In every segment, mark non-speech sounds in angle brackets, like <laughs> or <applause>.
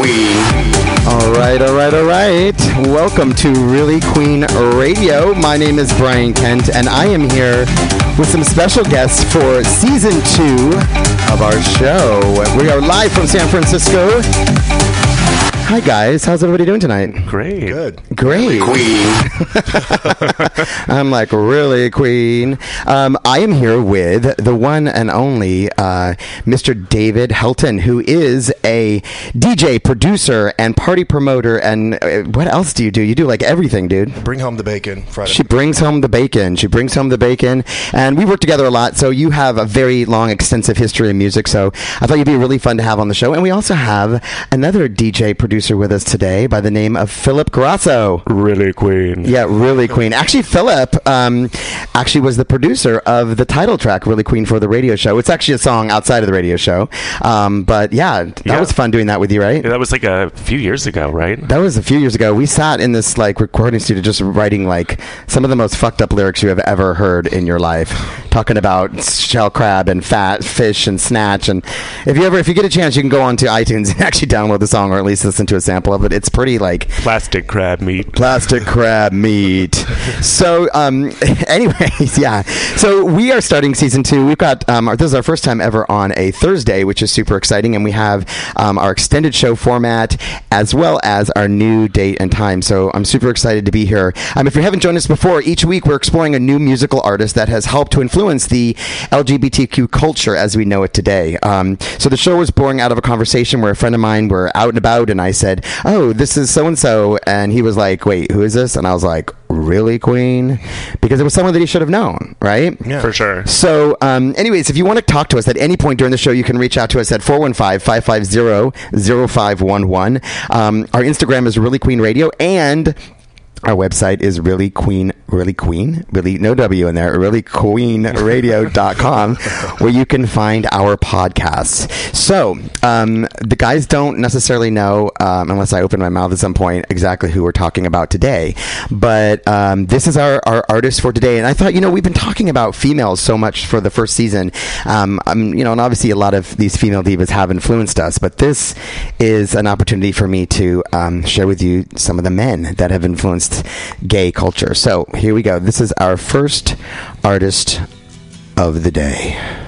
Queen. All right, all right, all right. Welcome to Really Queen Radio. My name is Brian Kent, and I am here with some special guests for season two of our show. We are live from San Francisco. Hi, guys. How's everybody doing tonight? Great. Good. Great. Queen. <laughs> I'm like, really, Queen? Um, I am here with the one and only uh, Mr. David Helton, who is a DJ, producer, and party promoter. And uh, what else do you do? You do like everything, dude. Bring home the bacon Friday. She brings home the bacon. She brings home the bacon. And we work together a lot. So you have a very long, extensive history in music. So I thought you'd be really fun to have on the show. And we also have another DJ producer with us today by the name of Philip Grasso. Really queen. Yeah, really Queen. Actually, Philip um, actually was the producer of the title track, Really Queen, for the radio show. It's actually a song outside of the radio show. Um, but yeah, that Yeah. was fun doing that with you, right? Yeah, that was like a few years ago, right? That was a few years ago. We sat in this like recording studio just writing like some of the most fucked up lyrics you have ever heard in your life. Talking about shell crab and fat fish and snatch and if you ever if you get a chance you can go onto iTunes and <laughs> actually download the song or at least listen to a sample of it. It's pretty like Plastic crab meat. Plastic crab meat. So, um, <laughs> anyways, yeah. So we are starting season two. We've got um, our, this is our first time ever on a Thursday, which is super exciting, and we have um, our extended show format as well as our new date and time. So I'm super excited to be here. Um, if you haven't joined us before, each week we're exploring a new musical artist that has helped to influence the LGBTQ culture as we know it today. Um, so the show was born out of a conversation where a friend of mine were out and about, and I said, "Oh, this is so and so," and he was like, "Wait, who is this?" And I was like, "Really, Queen?" Because it was someone that he should have known, right? Yeah. For sure. So, um, anyways, if you want to talk to us at any point during the show, you can reach out to us at 415-550-0511. Um, our Instagram is Really Queen Radio, and our website is really queen really queen really no w in there really queenradio.com <laughs> where you can find our podcasts. So um, the guys don't necessarily know um, unless i open my mouth at some point exactly who we're talking about today. But um, this is our, our artist for today. And i thought you know we've been talking about females so much for the first season. Um, you know and obviously a lot of these female divas have influenced us but this is an opportunity for me to um, share with you some of the men that have influenced gay culture. So here we go. This is our first artist of the day.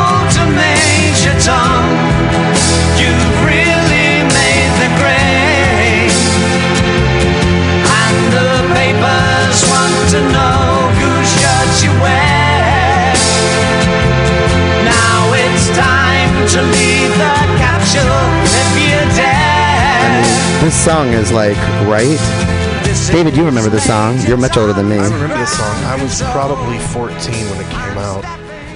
This song is like, right? David, you remember this song. You're much older than me. I remember this song. I was probably 14 when it came out.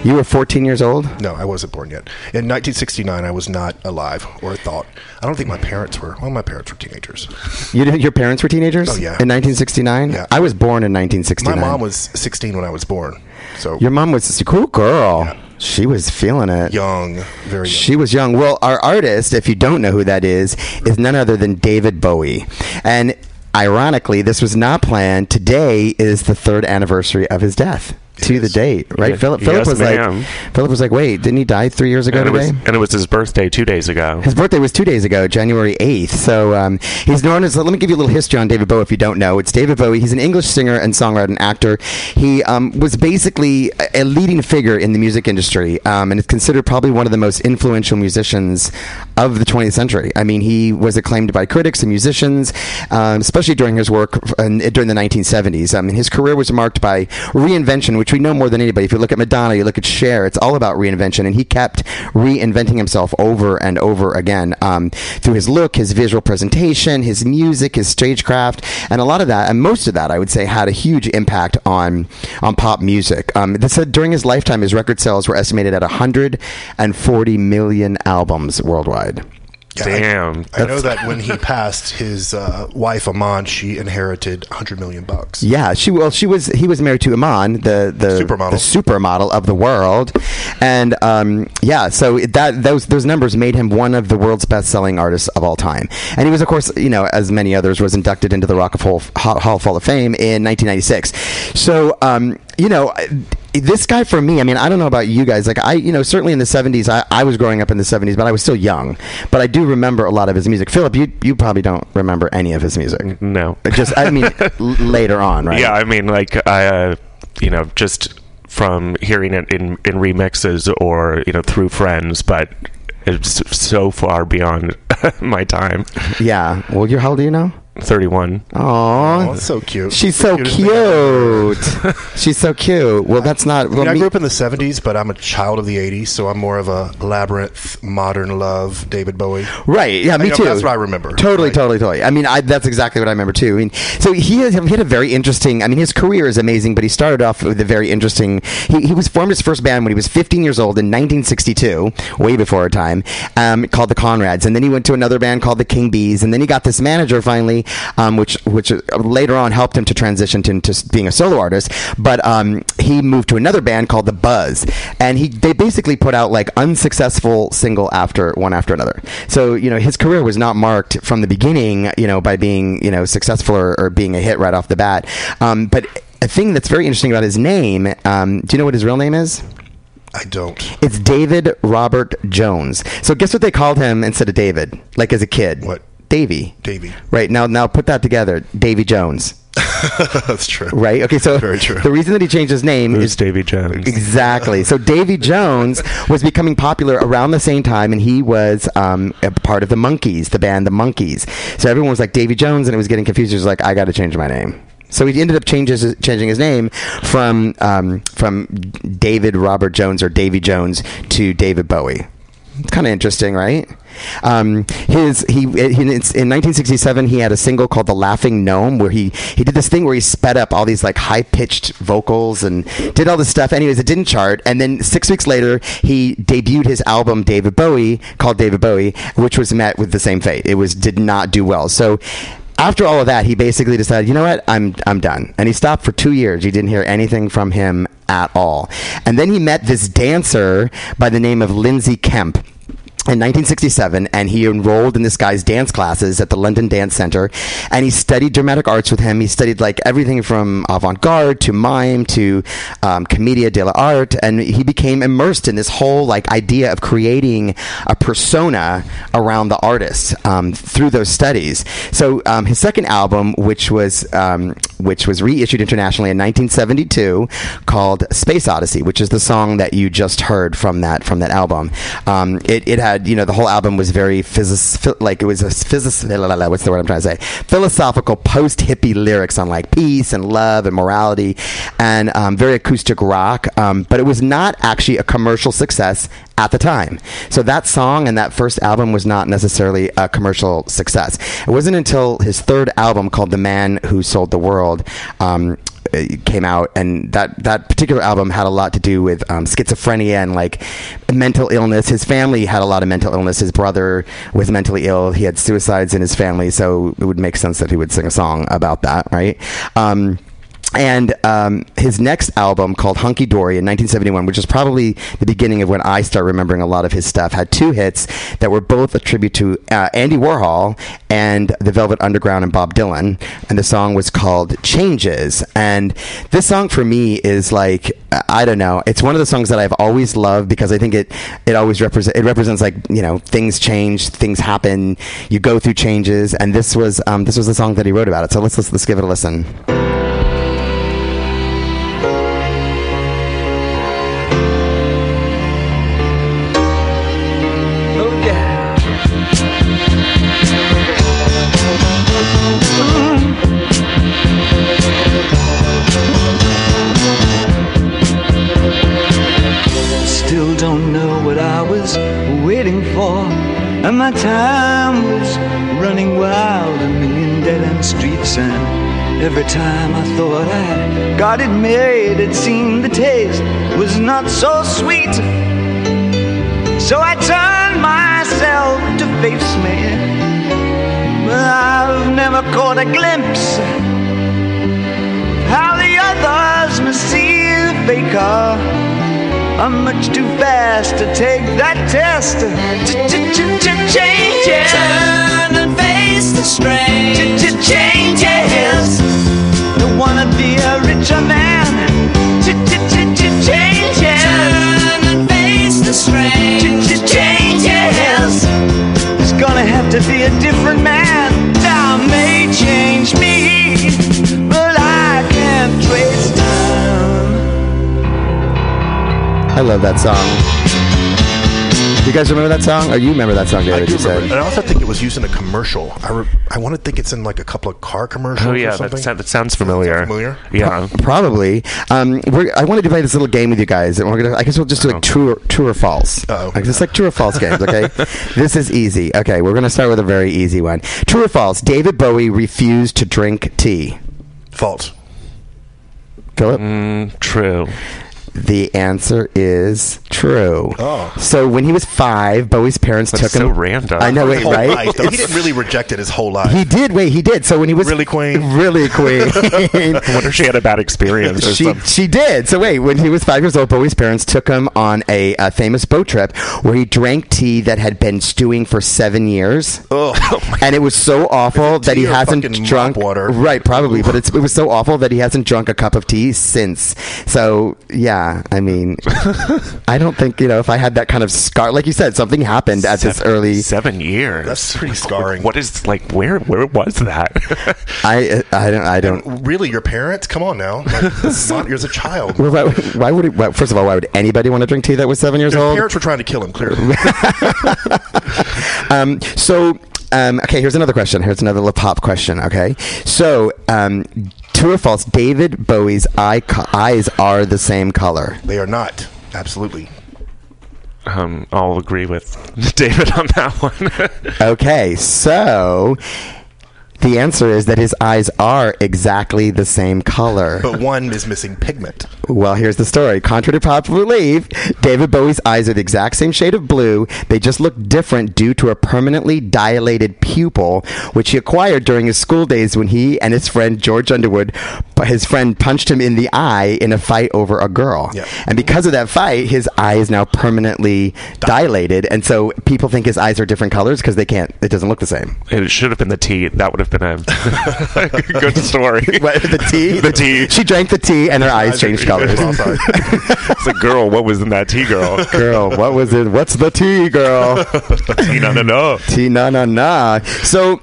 You were 14 years old? No, I wasn't born yet. In 1969, I was not alive or thought. I don't think my parents were. Well, my parents were teenagers. You, didn't- your parents were teenagers? Oh, yeah. In 1969? Yeah. I was born in 1969. My mom was 16 when I was born. So Your mom was a cool girl. Yeah. She was feeling it. young, very young. She was young. Well, our artist, if you don't know who that is, is none other than David Bowie. And ironically, this was not planned. Today is the third anniversary of his death. To the date, right? Yeah, Philip Philip yes, was ma'am. like Philip was like, wait, didn't he die three years ago And it, was, today? and it was his birthday two days ago. His birthday was two days ago, January 8th. So um, he's known as, let me give you a little history on David Bowie if you don't know. It's David Bowie. He's an English singer and songwriter and actor. He um, was basically a- a leading figure in the music industry um, and is considered probably one of the most influential musicians of the 20th century. I mean, he was acclaimed by critics and musicians, um, especially during his work in, during the 1970s. I mean, his career was marked by reinvention, which we know more than anybody. If you look at Madonna, you look at Cher, it's all about reinvention, and he kept reinventing himself over and over again um, through his look, his visual presentation, his music, his stagecraft, and a lot of that, and most of that, I would say, had a huge impact on on pop music. Um, said during his lifetime, his record sales were estimated at 140 million albums worldwide. Yeah, I- Damn. I, know that when he <laughs> passed, his uh, wife Amon, she inherited 100 million bucks. Yeah, she well, she was he was married to Iman, the the Supermodel. the supermodel of the world, and um, yeah, so that those those numbers made him one of the world's best selling artists of all time. And he was, of course, you know, as many others, was inducted into the Rock of Hall, Hall Hall of Fame in 1996. So, um, you know. This guy for me, I mean, I don't know about you guys. Like, I, you know, certainly in the 70s, I, I was growing up in the 70s, but I was still young. But I do remember a lot of his music. Philip, you, you probably don't remember any of his music. No. Just, I mean, <laughs> l- later on, right? Yeah, I mean, like I, uh, you know, just from hearing it in in remixes or you know through friends, but it's so far beyond <laughs> my time. Yeah. Well, you're how old are you now? Thirty-one. Aww. Oh, that's so cute. She's so Cutest thing I've ever cute. <laughs> She's so cute. Well, that's not. I, Well, mean, I grew up in the 70s, but I'm a child of the 80s, so I'm more of a labyrinth, modern love, David Bowie. right. Yeah, me know, too. that's what I remember. Totally, Right. totally, totally. I mean, I, that's exactly what I remember too. I mean, so he has he had a very interesting. I mean, his career is amazing, but he started off with a very interesting. He, he was formed his first band when he was 15 years old in 1962, way before our time, um, called the Konrads, and then he went to another band called the King Bees, and then he got this manager finally, um, which which uh, later on helped him to transition to, into being a solo artist. But um, he moved to another band called the Buzz, and he they basically put out like unsuccessful single after one after another. So you know his career was not marked from the beginning, you know, by being you know successful or, or being a hit right off the bat. Um, but a thing that's very interesting about his name, um, do you know what his real name is? I don't. It's David Robert Jones. So guess what they called him instead of David, like as a kid? What? Davy. Davy. Right now, now put that together. Davy Jones. <laughs> that's true. Right. Okay. So Very true. the reason that he changed his name Who's is Davy Jones? Exactly. So Davy Jones was becoming popular around the same time, and he was um, a part of the Monkees, the band the Monkees. So everyone was like Davy Jones, and it was getting confused. He was like, I got to change my name. So he ended up changes, changing his name from um, from David Robert Jones or Davy Jones to David Bowie. It's kind of interesting, right? Um, his he, he in 1967 he had a single called "The Laughing Gnome" where he he did this thing where he sped up all these like high pitched vocals and did all this stuff. Anyways, it didn't chart. And then six weeks later, he debuted his album David Bowie called David Bowie, which was met with the same fate. It was did not do well. So. After all of that, he basically decided, you know what, I'm I'm done, and he stopped for two years. You didn't hear anything from him at all, and then he met this dancer by the name of Lindsay Kemp in 1967 and he enrolled in this guy's dance classes at the London Dance Center and he studied dramatic arts with him. He studied like everything from avant-garde to mime to um, commedia dell'arte and he became immersed in this whole like idea of creating a persona around the artist um, through those studies. So um, his second album which was um, which was reissued internationally in 1972 called Space Oddity which is the song that you just heard from that from that album. Um, it, it had you know the whole album was very physis like it was a physis what's the word I'm trying to say? Philosophical post hippie lyrics on like peace and love and morality and um, very acoustic rock um, but it was not actually a commercial success at the time. So that song and that first album was not necessarily a commercial success. It wasn't until his third album called The Man Who Sold the World um, came out, and that that particular album had a lot to do with um, schizophrenia and like mental illness. His family had a lot of mental illness. His brother was mentally ill. He had suicides in his family, so it would make sense that he would sing a song about that, right? Um, And um, his next album, called Hunky Dory in 1971, which is probably the beginning of when I start remembering a lot of his stuff, had two hits that were both a tribute to uh, Andy Warhol and the Velvet Underground and Bob Dylan. And the song was called Changes. And this song for me is like, I don't know, it's one of the songs that I've always loved because I think it, it always represents, it represents like, you know, things change, things happen, you go through changes. And this was, um, this was the song that he wrote about it. So let's, let's, let's give it a listen. And my time was running wild, a million dead end streets, and every time I thought I got it made, it seemed the taste was not so sweet. So I turned myself to face me. I've never caught a glimpse how the others must see the faker. I'm much too fast to take that test. Changes. Turn and face the strange. Changes. Don't wanna be a richer man. Changes. Turn and face the strange. Changes. There's gonna have to be a different man. I love that song. You guys remember that song? Or you remember that song, I do You remember. said. And I also think it was used in a commercial. I, re- I want to think it's in like a couple of car commercials. Oh yeah, that, something. sound- that sounds familiar. familiar? Yeah. Probably. Um, we're, I wanted to play this little game with you guys, and we're gonna. I guess we'll just do like true, or, true or false. Uh-oh. Like, just like true or false games. Okay. <laughs> this is easy. Okay, we're gonna start with a very easy one. True or false? David Bowie refused to drink tea. False. Philip. Mm, true. The answer is true. Oh. So when he was five, Bowie's parents That's took so him. random. I know, His wait, whole right? life. He didn't really reject it his whole life. He did. Wait, he did. So when he was Really, Queen? <laughs> really queen, <laughs> I wonder if she had a bad experience she something. she did. So wait, when he was five years old, Bowie's parents took him on a, a famous boat trip where he drank tea that had been stewing for seven years. Ugh. Oh and it was so awful that he or hasn't drunk water? Right, probably, but it's, it was so awful that he hasn't drunk a cup of tea since. So yeah, I mean, <laughs> I don't think you know if I had that kind of scar, like you said, something happened at this early. seven years. That's pretty scarring. What is like? Where where was that? <laughs> I I don't I don't. Really, your parents? Come on now. Like, this is not, you're a child. <laughs> Well, why, why would it, why, first of all, why would anybody want to drink tea that was seven years Your old? parents were trying to kill him, clearly. Um, so, um, okay, here's another question. Here's another little pop question. Okay, so um, true or false? David Bowie's eye co- eyes are the same color. they are not. Absolutely. um, I'll agree with <laughs> David on that one. Okay, so the answer is that his eyes are exactly the same color. But one is missing pigment. Well, here's the story. Contrary to popular belief, David Bowie's eyes are the exact same shade of blue. They just look different due to a permanently dilated pupil, which he acquired during his school days when he and his friend George Underwood, his friend, punched him in the eye in a fight over a girl. Yeah. And because of that fight, his eye is now permanently dilated, and so people think his eyes are different colors because they can't. It doesn't look the same. it should have been the tea. That would have been <laughs> good story. <laughs> What, the tea? The tea. She drank the tea, and her eyes changed colors. <laughs> It's like, girl, what was in that tea, girl? girl, what was it? What's the tea, girl? tea, no, no, no. T na na na. So.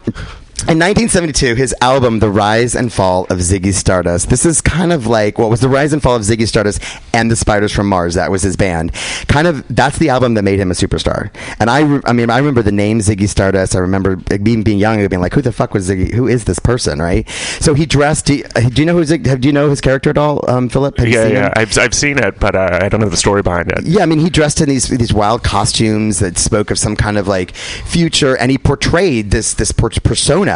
In 1972, his album "The Rise and Fall of Ziggy Stardust." This is kind of like what was the rise and fall of Ziggy Stardust and the Spiders from Mars. That was his band. Kind of that's the album that made him a superstar. And I, re- I mean, I remember the name Ziggy Stardust. I remember being being young and being like, "Who the fuck was Ziggy? Who is this person?" Right? So he dressed. Do you, uh, do you know who Zig? Do you know his character at all, um, Philip? Have Yeah, yeah. him? I've, I've seen it, but uh, I don't know the story behind it. Yeah, I mean, he dressed in these these wild costumes that spoke of some kind of like future, and he portrayed this this persona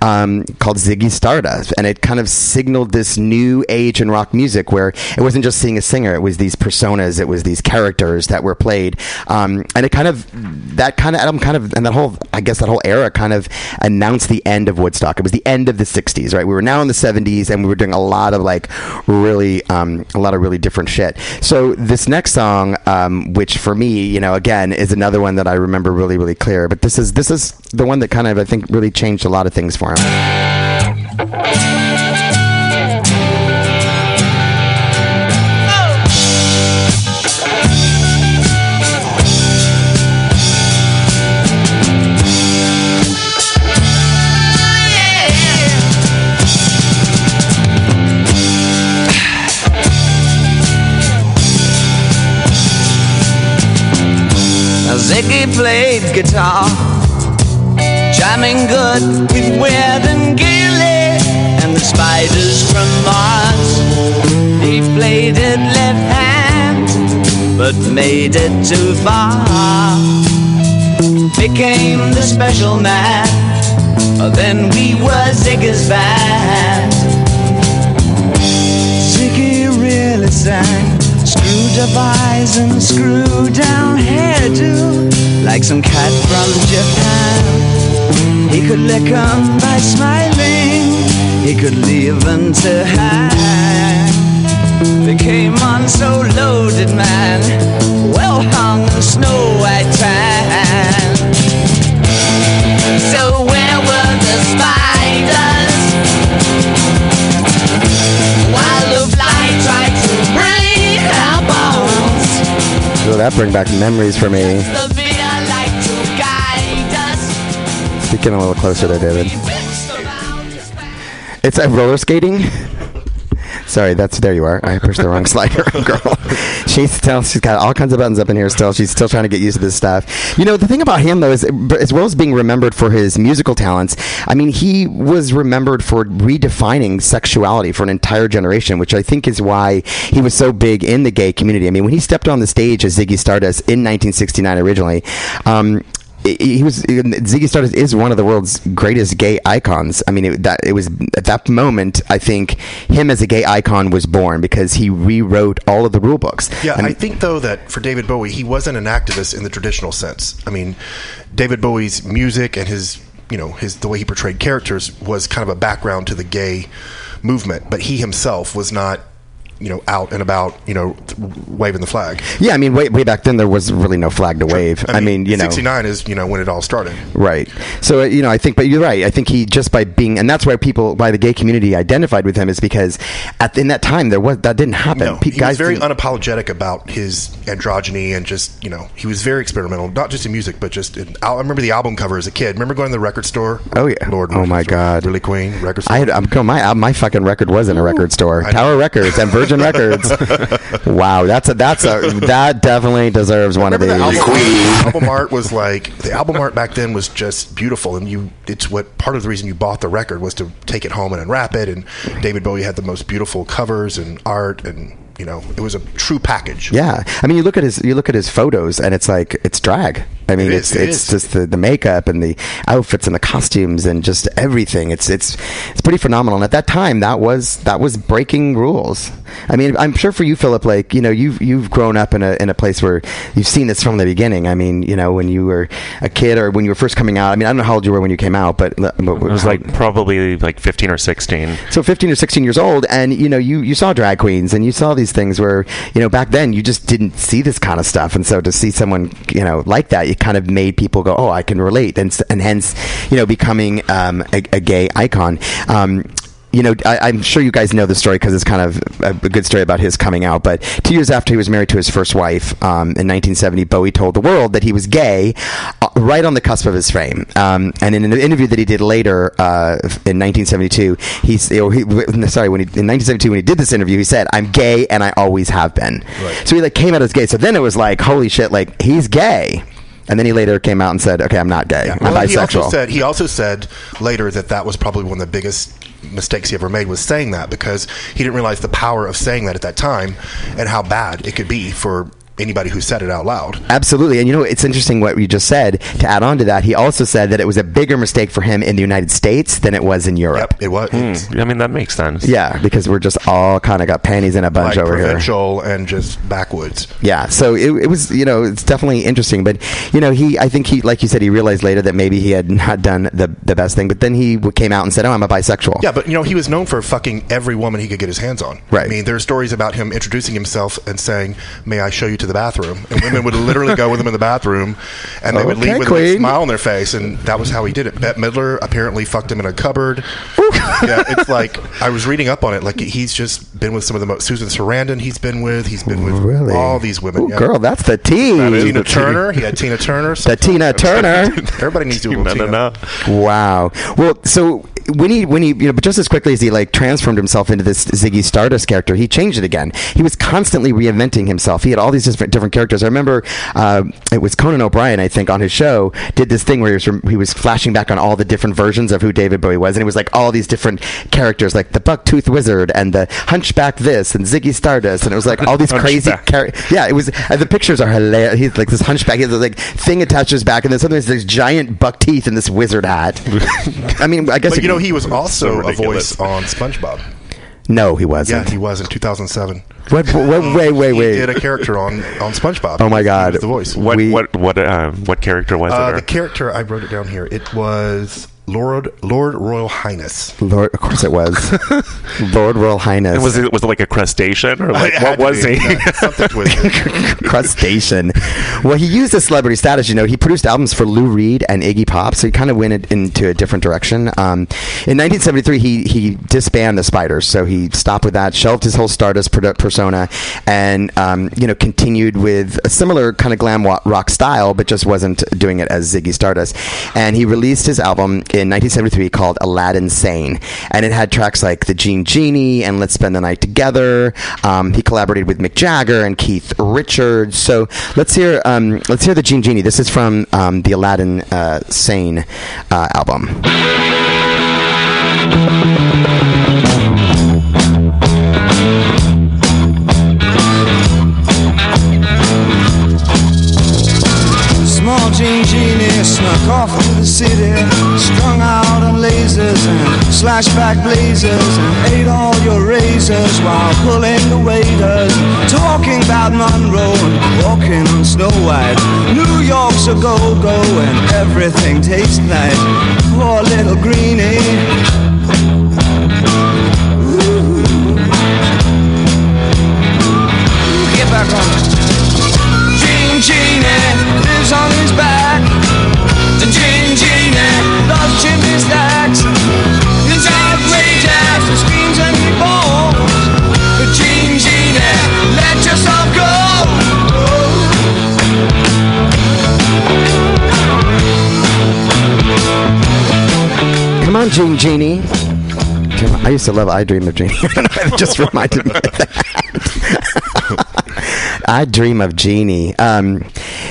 um, called Ziggy Stardust, and it kind of signaled this new age in rock music where it wasn't just seeing a singer; it was these personas, it was these characters that were played, um, and it kind of that kind of album kind of and that whole I guess that whole era kind of announced the end of Woodstock. It was the end of the '60s, right? We were now in the '70s, and we were doing a lot of like really um, a lot of really different shit. So this next song, um, which for me, you know, again, is another one that I remember really, really clear. But this is this is the one that kind of I think really changed a lot of things for him. Ziggy played guitar, jamming good with Weird and Gilly and the spiders from Mars. He played it left hand, but made it too far. Became the special man, then we were Ziggy's band. Ziggy really sang. Screwed up eyes and screw down hairdo Like some cat from Japan He could lick 'em by smiling. He could leave 'em to hang They came on so loaded, man. Well hung in snow white tan So where were the spiders? While the fly tried to break our bones, So that bring back memories for me. Speaking a little closer there, David. It's a roller skating. <laughs> Sorry, that's there you are. I pushed the wrong <laughs> slider, <laughs> girl. She's still she's got all kinds of buttons up in here. Still, she's still trying to get used to this stuff. You know, the thing about him though is, as well as being remembered for his musical talents, I mean, he was remembered for redefining sexuality for an entire generation, which I think is why he was so big in the gay community. I mean, when he stepped on the stage as Ziggy Stardust in 1969 originally. Um, he was Ziggy Stardust is one of the world's greatest gay icons. I mean, it, that it was at that moment. I think him as a gay icon was born because he rewrote all of the rule books. Yeah, And- I think though that for David Bowie, he wasn't an activist in the traditional sense. I mean, David Bowie's music and his, you know, his the way he portrayed characters was kind of a background to the gay movement, but he himself was not, you know, out and about, you know, waving the flag. yeah, I mean, way way back then there was really no flag to wave. I mean, you know, '69 is you know when it all started. Right. So uh, you know, I think, but you're right. I think he just by being, and that's why people, why the gay community identified with him, is because at in that time there was that didn't happen. No, Pe- he was very unapologetic about his androgyny and just you know he was very experimental, not just in music but just in. I remember the album cover as a kid. Remember going to the record store? Oh, yeah. Lord. Oh, my store. God. Really Queen record store. I had, I'm. My uh, my fucking record was in a record store, I Tower. Records and <laughs> Virgin Records. <laughs> wow, that's a that's a that definitely deserves one of these. the album, the album art was like the album art back then was just beautiful, and you it's what part of the reason you bought the record was to take it home and unwrap it. And David Bowie had the most beautiful covers and art, and you know it was a true package. Yeah, I mean, you look at his you look at his photos, and it's like it's drag. I mean, It it's is, it it's is. just the, the makeup and the outfits and the costumes and just everything. It's it's it's pretty phenomenal. And at that time, that was that was breaking rules. I mean, I'm sure for you, Philip, like you know, you've you've grown up in a in a place where you've seen this from the beginning. I mean, you know, when you were a kid or when you were first coming out. I mean, I don't know how old you were when you came out, but, but It was like probably like 15 or 16. so 15 or 16 years old and you know you, you saw drag queens and you saw these things where you know back then you just didn't see this kind of stuff and so to see someone you know like that it kind of made people go oh i can relate and, and hence you know becoming um, a, a gay icon um, you know, I, I'm sure you guys know the story because it's kind of a, a good story about his coming out. But two years after he was married to his first wife um, in 1970, Bowie told the world that he was gay, uh, right on the cusp of his fame. Um, and in an interview that he did later uh, in 1972, he, he sorry, when he, in 1972 when he did this interview, he said, "I'm gay and I always have been." Right. So he like came out as gay. So then it was like, holy shit, like he's gay. And then he later came out and said, "Okay, I'm not gay. I'm Well, he bisexual." also said he also said later that that was probably one of the biggest mistakes he ever made was saying that because he didn't realize the power of saying that at that time and how bad it could be for anybody who said it out loud. Absolutely. And you know, it's interesting what you just said. To add on to that, he also said that it was a bigger mistake for him in the United States than it was in Europe. Yep, it was. Hmm. it's I mean, that makes sense. Yeah, because we're just all kind of got panties in a bunch like over here. provincial and just backwoods. Yeah, so it, it was, you know, it's definitely interesting. But, you know, he, I think he, like you said, he realized later that maybe he had <laughs> not done the, the best thing. But then he came out and said, oh, I'm a bisexual. Yeah, but you know, he was known for fucking every woman he could get his hands on. Right. I mean, there are stories about him introducing himself and saying, "May I show you to the bathroom?" And women would literally go with him in the bathroom, and they would Okay, leave with a queen. smile on their face, and that was how he did it. Bette Midler apparently fucked him in a cupboard. yeah, it's <laughs> like I was reading up on it. Like he's just been with some of the most Susan Sarandon. He's been with. He's been with Really? all these women. Ooh, yeah. Girl, that's the tea. Tina the tea. Turner. He had Tina Turner. The Tina Turner. <laughs> Everybody needs to do a No, little no, Tina. no. Wow. Well, so when he when he you know, but just as quickly as he like transformed himself into this Ziggy Stardust character, he changed it again. He was constantly reinventing himself. He had all these different different characters. I remember uh, it was Conan O'Brien, I think, on his show did this thing where he was he was flashing back on all the different versions of who David Bowie was, and it was like all these different characters, like the Bucktooth Wizard and the Hunchback this and Ziggy Stardust, and it was like all these <laughs> crazy characters. Yeah, it was. And the pictures are hilarious. He's like this hunchback. He has this like thing attached to his back, and then suddenly there's this giant buck teeth and this wizard hat. <laughs> I mean, I guess But you know, he was also So a voice on SpongeBob. no, he wasn't. Yeah, he was in 2007. What, what, wait, wait, He wait. did a character on on SpongeBob. Oh my He God. was the voice. What We- what what uh, what character was Uh, it? the character I wrote it down here. It was Lord Lord Royal Highness. Lord, of course it was. <laughs> Lord Royal Highness. was it was it like a crustacean or like <laughs> what was he? something twisted. <laughs> crustacean. Well, he used his celebrity status. You know, he produced albums for Lou Reed and Iggy Pop, so he kind of went into a different direction. Um, in 1973, he he disbanded the Spiders, so he stopped with that, shelved his whole Stardust produ- persona, and um, you know continued with a similar kind of glam rock style, but just wasn't doing it as Ziggy Stardust. And he released his album in 1973 called Aladdin Sane, and it had tracks like The Gene Genie and Let's Spend the Night Together. Um, he collaborated with Mick Jagger and Keith Richards. So let's hear um, let's hear The Gene Genie. This is from um, the Aladdin uh, Sane uh, album. Small Jean Genie snuck off to the city, strung out on lasers and slashback blazers, and ate all your razors while pulling the waiters, talking about Monroe and walking on Snow White. New York's a go-go and everything tastes nice. Poor little greenie. Back on lives on his back. The Genie loves chimney stacks. Screams and he. The Genie, let yourself go. Come on, Gene Genie. I used to love I Dream of Jeannie. <laughs> it just reminded me of that. <laughs> I Dream of Jeannie. Um,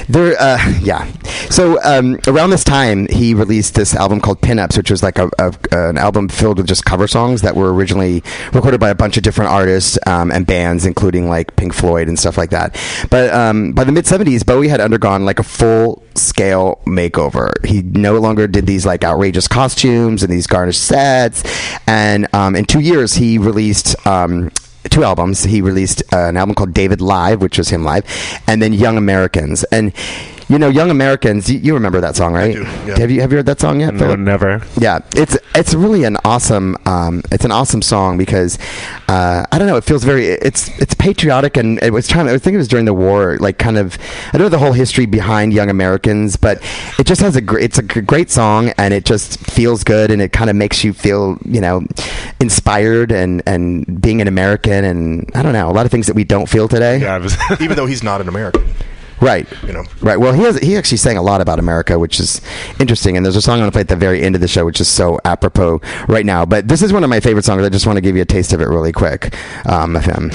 there, uh, <laughs> yeah. So um, around this time, he released this album called Pinups, which was like a, a, an album filled with just cover songs that were originally recorded by a bunch of different artists um, and bands, including like Pink Floyd and stuff like that. But um, by the mid '70s, Bowie had undergone like a full scale makeover. He no longer did these like outrageous costumes and these garnished sets. And um, in two years, he released. Two albums. He released uh, an album called David Live, which was him live, and then Young Americans. And you know, Young Americans. You, you remember that song, right? do, yeah. Have you have you heard that song yet? no, Philip? never. Yeah, it's it's really an awesome um, it's an awesome song because uh, I don't know it feels very it's it's patriotic and it was trying I think it was during the war like kind of I don't know the whole history behind Young Americans but it just has a gr- it's a g- great song and it just feels good and it kind of makes you feel you know inspired and and being an American and I don't know a lot of things that we don't feel today Yeah, was <laughs> Even though he's not an American. Right. You know. Right. Well, he has he actually sang a lot about America, which is interesting. And there's a song I'm going to play at the very end of the show, which is so apropos right now. But this is one of my favorite songs. I just want to give you a taste of it really quick um, of him.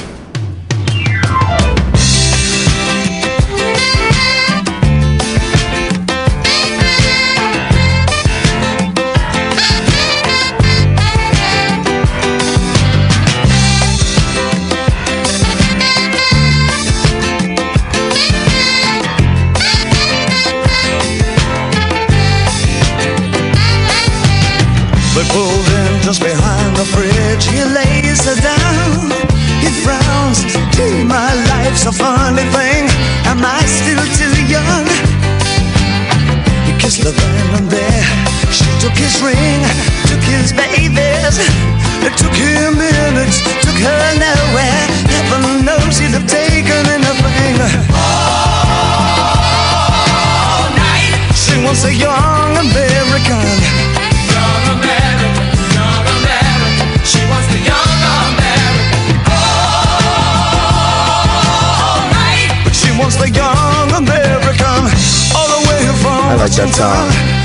Like that song.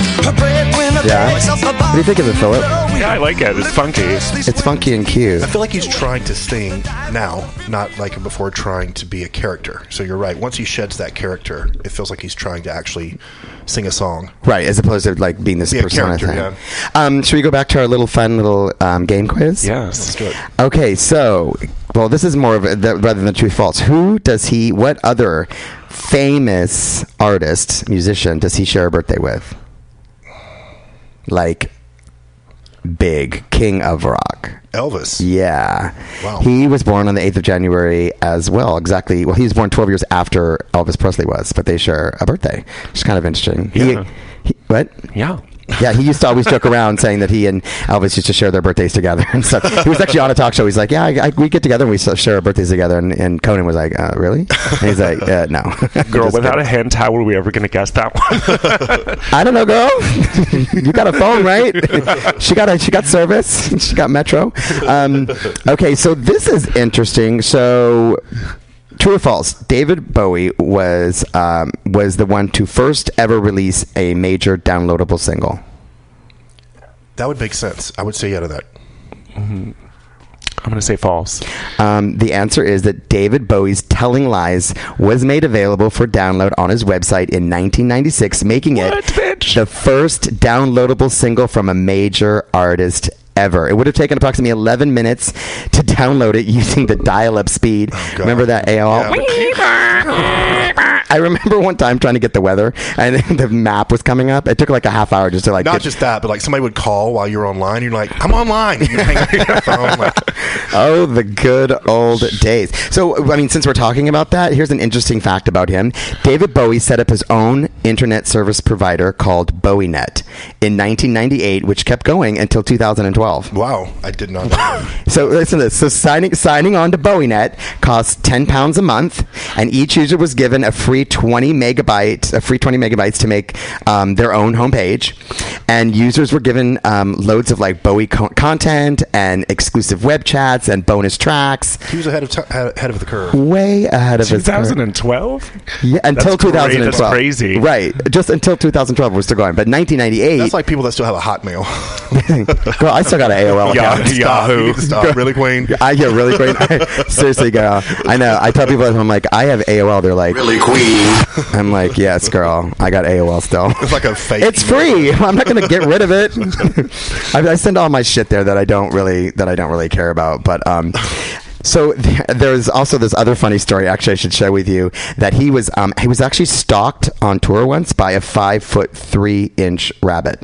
Yeah. takes off the What do you think of it, Philip? Yeah, I like it. It's funky. It's funky and cute. I feel like he's trying to sing now, not like before trying to be a character. So you're right. Once he sheds that character, it feels like he's trying to actually sing a song. Right, as opposed to like being this Be a persona character, thing. Um, should we go back to our little fun little um, game quiz? Yes. Let's do it. Okay, so well, this is more of a, the, rather than true false. Who does he? What other famous artist, musician, does he share a birthday with? Like big king of rock. Elvis. Yeah. Wow. He was born on the 8th of January as well. Exactly. Well, he was born 12 years after Elvis Presley was, but they share a birthday, which is kind of interesting. He- Yeah. he, what? Yeah. Yeah, he used to always joke around saying that he and Elvis used to share their birthdays together and stuff. He was actually on a talk show. He's like, "Yeah, I, I, we get together and we share our birthdays together." And, and Conan was like, uh, "Really?" And he's like, uh, "No." <laughs> Girl, without a kidding. hint, how were we ever going to guess that one? <laughs> I don't know, girl. you got a phone, right? <laughs> she got a she got service. she got Metro. Um, okay, so this is interesting. So. True or false? David Bowie was um, was the one to first ever release a major downloadable single. That would make sense. I would say yeah to that. I'm going to say false. Um, the answer is that David Bowie's "Telling Lies" was made available for download on his website in 1996, making What, it bitch? the first downloadable single from a major artist ever. It would have taken approximately 11 minutes to download it using the dial-up speed. Oh, God. Remember that AOL? I remember one time trying to get the weather, and <laughs> the map was coming up. It took like a half hour just to like Not get, just that, but like somebody would call while you're online. You're like, I'm online. You <laughs> phone. Like, Oh, the good old days. So, I mean, since we're talking about that, here's an interesting fact about him. David Bowie set up his own internet service provider called BowieNet in 1998, which kept going until 2012. wow, I did not. <laughs> So listen to this. So signing signing on to BowieNet costs ten pounds a month, and each user was given a free twenty megabytes, a free twenty megabytes to make um, their own homepage, and users were given um, loads of like Bowie co- content and exclusive web chats and bonus tracks. He was ahead of t- ahead of the curve. Way ahead of his curve. 2012? Yeah, until That's great. 2012. That's crazy. Right, just until 2012 we're still going. But 1998, That's like people that still have a Hotmail. <laughs> girl, I still got an AOL Yeah. account. Stop. Yahoo. stop. Really, Queen? I get really great. <laughs> Seriously, girl. I know. I tell people I'm like, I have AOL. They're like, Really, Queen. <laughs> I'm like, yes, girl. I got AOL still. It's like a fake. It's free. <laughs> I'm not going to get rid of it. <laughs> I, I send all my shit there that I don't really that I don't really care about. But um, so th- there's also this other funny story. Actually, I should share with you that he was um, he was actually stalked on tour once by a five foot three inch rabbit.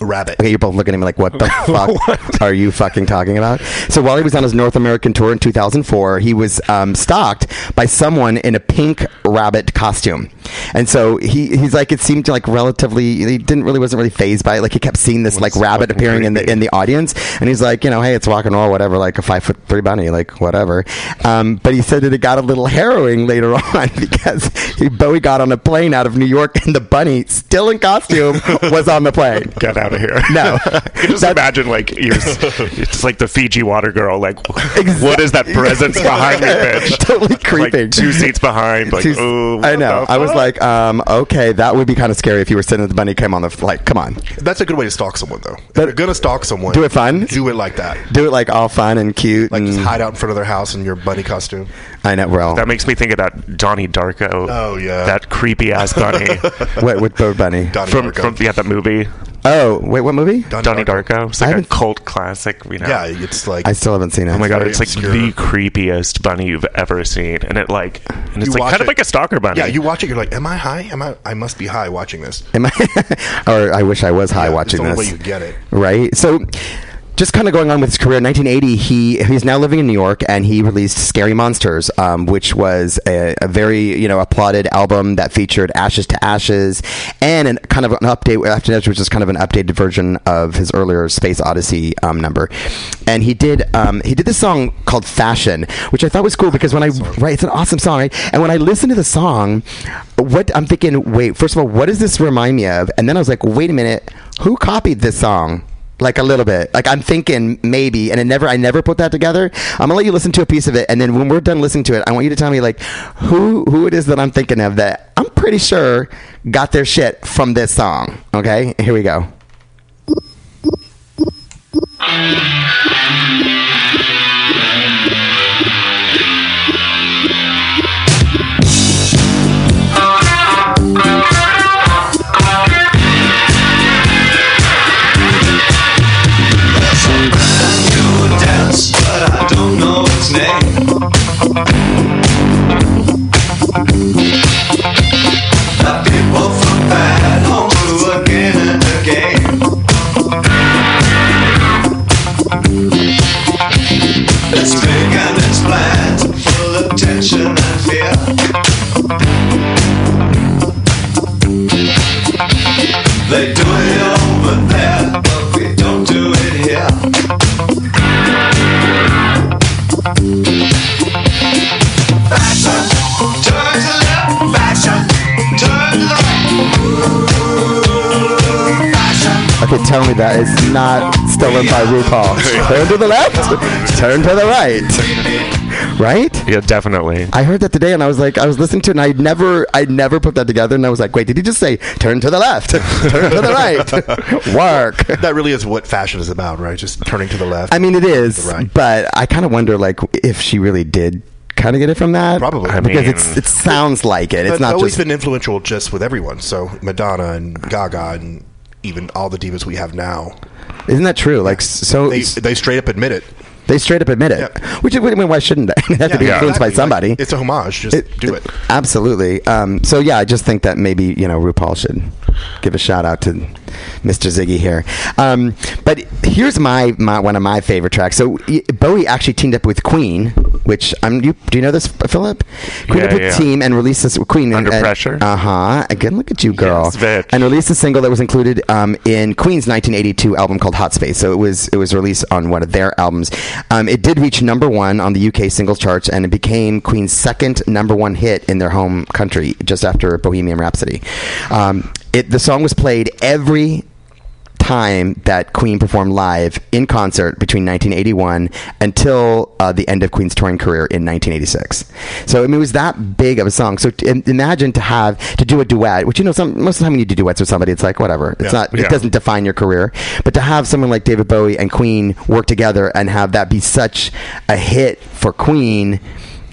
Rabbit. Okay, you're both looking at me like, what the <laughs> fuck are you fucking talking about? So while he was on his North American tour in 2004, he was um, stalked by someone in a pink rabbit costume. And so he, he's like, it seemed like relatively, he didn't really, wasn't really phased by it. Like he kept seeing this like rabbit appearing in the, in the audience. And he's like, you know, hey, it's rock and roll, whatever, like a five foot three bunny, like whatever. Um, but he said that it got a little harrowing later <laughs> on because he, Bowie got on a plane out of New York and the bunny, still in costume, was on the plane. Get out of here. <laughs> No. <laughs> I can just That- imagine, like, you're, <laughs> it's like the Fiji water girl. Like, what is that presence behind me, bitch? totally creeping. Like, two seats behind. Like, Two- ooh. I know. I was like, um, okay, that would be kind of scary if you were sitting at the bunny came on the like, come on, That's a good way to stalk someone, though. If But- you're gonna stalk someone, Do it fun? Do it like that. do it like all fun and cute. Like and, just hide out in front of their house in your bunny costume. I know, well, That makes me think of that Donnie Darko. Oh, yeah. That creepy ass bunny what with Bird Bunny? Donnie from Darko. from yeah that movie Oh, wait, what movie? Donnie Donnie Darko. Darko. It's like a cult classic. You know. Yeah, it's like I still haven't seen it. Oh my god, it's like obscure. the creepiest bunny you've ever seen, and it like, and it's You like watch kind of it- like a stalker bunny. Yeah, you watch it, you're like, am I high? Am I? I must be high watching this. Am I? <laughs> or I wish I was high Yeah, watching it's the only this. way you get it. right? So just kind of going on with his career. 1980, he he's now living in New York, and he released "Scary Monsters," um, which was a, a very you know applauded album that featured "Ashes to Ashes" and an, kind of an update, after that, which is kind of an updated version of his earlier "Space Oddity" um, number. And he did um, he did this song called "Fashion," which I thought was cool because when I right, it's an awesome song, right? And when I listened to the song, what I'm thinking, wait, first of all, what does this remind me of? And then I was like, wait a minute, who copied this song? Like a little bit. Like I'm thinking maybe, and I never, I never put that together. I'm gonna let you listen to a piece of it, and then when we're done listening to it, I want you to tell me like who who it is that I'm thinking of that I'm pretty sure got their shit from this song. Okay, here we go. They do it over there, but we don't do it here. Fashion, turn to left. Fashion, turn to right. Fashion. Okay, tell me that it's not stolen by RuPaul. <laughs> Turn to the left, turn to the right. Right? Yeah, definitely. I heard that today, and I was like, I was listening to it, and I never, I never put that together, and I was like, wait, did he just say turn to the left, turn to the <laughs> right, work? That really is what fashion is about, right? Just turning to the left. I mean, it is, Right. but I kind of wonder, like, if she really did kind of get it from that. Probably. I because mean- it's it sounds like it. It's not always just been influential just with everyone. So Madonna and Gaga and even all the divas we have now. isn't that true? Like, so They they, they straight up admit it. Straight up admit it. Yeah. Which I mean, why shouldn't they? <laughs> they have to be Yeah, influenced by somebody. Like, it's a homage. Just do it. Absolutely. Um, so yeah, I just think that maybe you know RuPaul should give a shout out to Mr. Ziggy here. Um, but here's my, my one of my favorite tracks. So Bowie actually teamed up with Queen, which um, you do you know this, Philip? Queen Yeah, up with yeah. Team and released this Queen Under Pressure? Uh huh. Again, look at you, girl. Yes, bitch. and released a single that was included um, in Queen's 1982 album called Hot Space. So it was it was released on one of their albums. Um, it did reach number one on the UK singles charts, and it became Queen's second number one hit in their home country, just after Bohemian Rhapsody. It the song was played every time that Queen performed live in concert between 1981 until uh, the end of Queen's touring career in 1986. So I mean, it was that big of a song. So t- imagine to have to do a duet, which you know, some most of the time when you do duets with somebody, it's like whatever. It's Yeah. not. It Yeah. doesn't define your career. But to have someone like David Bowie and Queen work together and have that be such a hit for Queen.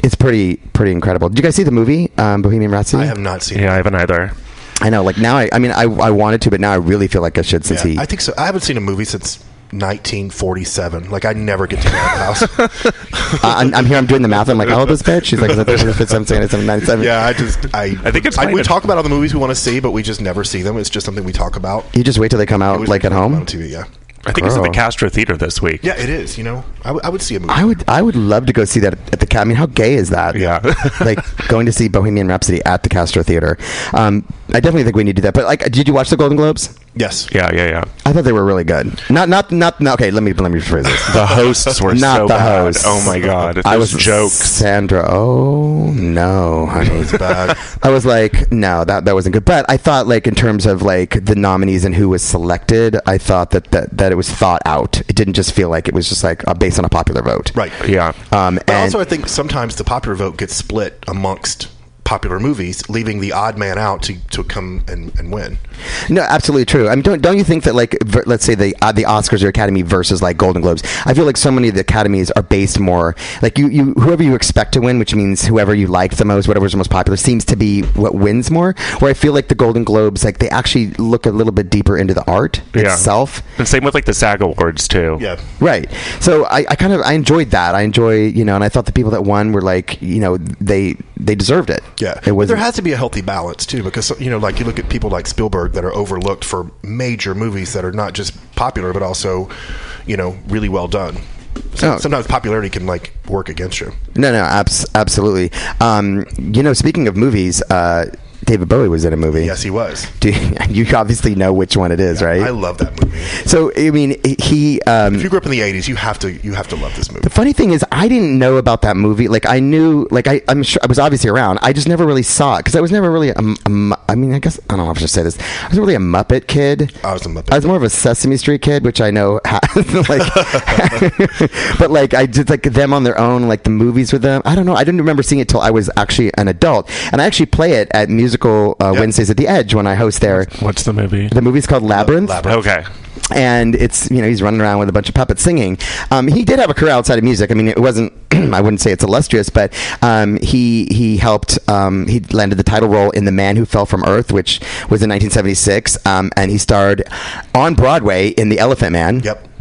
It's pretty pretty incredible. Did you guys see the movie um, Bohemian Rhapsody? I have not seen Yeah, I haven't either. I know. Like now, I, I mean, I, I wanted to, but now I really feel like I should since Yeah, he. I think so. I haven't seen a movie since 1947. Like I never get to get out of the house. <laughs> Uh, I'm, I'm here. I'm doing the math. I'm like, how old this bitch? She's like, 17, 17, 97. yeah, I just I I think it's I, we of- talk about all the movies we want to see, but we just never see them. It's just something we talk about. You just wait till they come out, Always like at talk about home. on TV. Yeah, I think it's at the Castro Theater this week. yeah, it is. You know, I, w- I would see a movie. I would, I would love to go see that at the. Ca- I mean, how gay is that? Yeah. <laughs> like going to see Bohemian Rhapsody at the Castro Theater. Um, I definitely think we need to do that. But like, did you watch the Golden Globes? Yes. Yeah, yeah, yeah. I thought they were really good. Not, not, not. not okay, let me let me rephrase this. The hosts were <laughs> Not so the bad. hosts. Oh my god, I was jokes. Sandra. Oh no, honey. It's bad. <laughs> I was like, no, that that wasn't good. But I thought, like, in terms of like the nominees and who was selected, I thought that that, that it was thought out. It didn't just feel like it was just like uh, based on a popular vote. Right. Yeah. Um, But and also, I think sometimes the popular vote gets split amongst popular movies, leaving the odd man out to, to come and, and win. no, absolutely true. I mean, don't don't you think that like ver- let's say the uh, the Oscars or Academy versus like Golden Globes? I feel like so many of the academies are based more like you you whoever you expect to win, which means whoever you like the most, whatever's the most popular, seems to be what wins more. Where I feel like the Golden Globes, like they actually look a little bit deeper into the art Yeah. itself. And same with like the SAG Awards too. Yeah. Right. So I, I kind of I enjoyed that. I enjoy you know, and I thought the people that won were like you know they they deserved it. Yeah, it was there has to be a healthy balance too, because you know, like you look at people like Spielberg that are overlooked for major movies that are not just popular but also, you know, really well done. So Oh. Sometimes popularity can like work against you. No, no, abs- absolutely. Um, you know, speaking of movies, uh, David Bowie was in a movie. Yes, he was. Do you <laughs> obviously know which one it is, right? I love that movie. so, I mean, he. Um, If you grew up in the '80s, you have to you have to love this movie. the funny thing is, I didn't know about that movie. Like, I knew, like, I, I'm sure I was obviously around. I just never really saw it because I was never really a, a I mean, I guess I don't know if I should say this. I was really a Muppet kid. I was a Muppet. I was more of a Sesame Street kid, which I know, <laughs> like, <laughs> but like I did like them on their own, like the movies with them. I don't know. I didn't remember seeing it till I was actually an adult, and I actually play it at musical uh, Yep. Wednesdays at the Edge when I host there. What's the movie? The movie's called Labyrinth Labyrinth. Okay. And it's you know he's running around with a bunch of puppets singing. Um, he did have a career outside of music. I mean, it wasn't. <clears throat> I wouldn't say it's illustrious, but um, he he helped. Um, he landed the title role in *The Man Who Fell from Earth*, which was in 1976, um, and he starred on Broadway in *The Elephant Man*. Yep.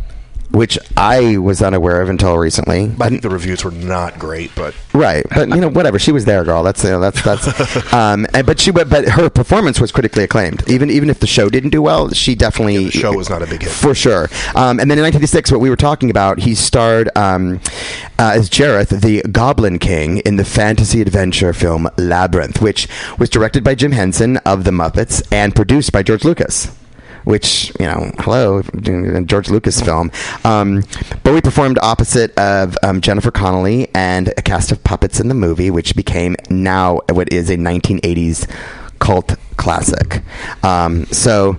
Which I was unaware of until recently. I think the reviews were not great, but Right, but you know, whatever. She was there, girl. That's you know, that's that's. <laughs> Um, and, but she, but but her performance was critically acclaimed. Even even if the show didn't do well, she definitely the show was not a big hit. for sure. Um, and then in 1986, what we were talking about, he starred um, uh, as Jareth, the Goblin King, in the fantasy adventure film Labyrinth, which was directed by Jim Henson of the Muppets and produced by George Lucas. Which you know, hello, George Lucas film. Um, we performed opposite of um, Jennifer Connelly and a cast of puppets in the movie, which became now what is a 1980s cult classic. Um, so,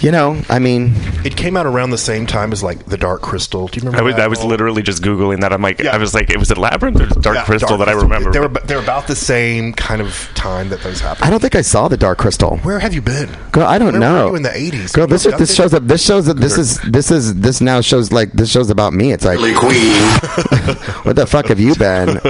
you know, I mean, it came out around the same time as like The Dark Crystal. Do you remember? I was, that I was literally just googling that. I'm like, Yeah. I was like, it was it Labyrinth or Dark Yeah, Crystal Dark that I remember. They were they're about the same kind of time that those happened. I don't think I saw the Dark Crystal. Where have you been? Girl, I don't Where know. were you in the 80s? Girl, this looked is, this shows up. This shows that this is this is this now shows like this shows about me. It's like Queen. <laughs> what the fuck have you been?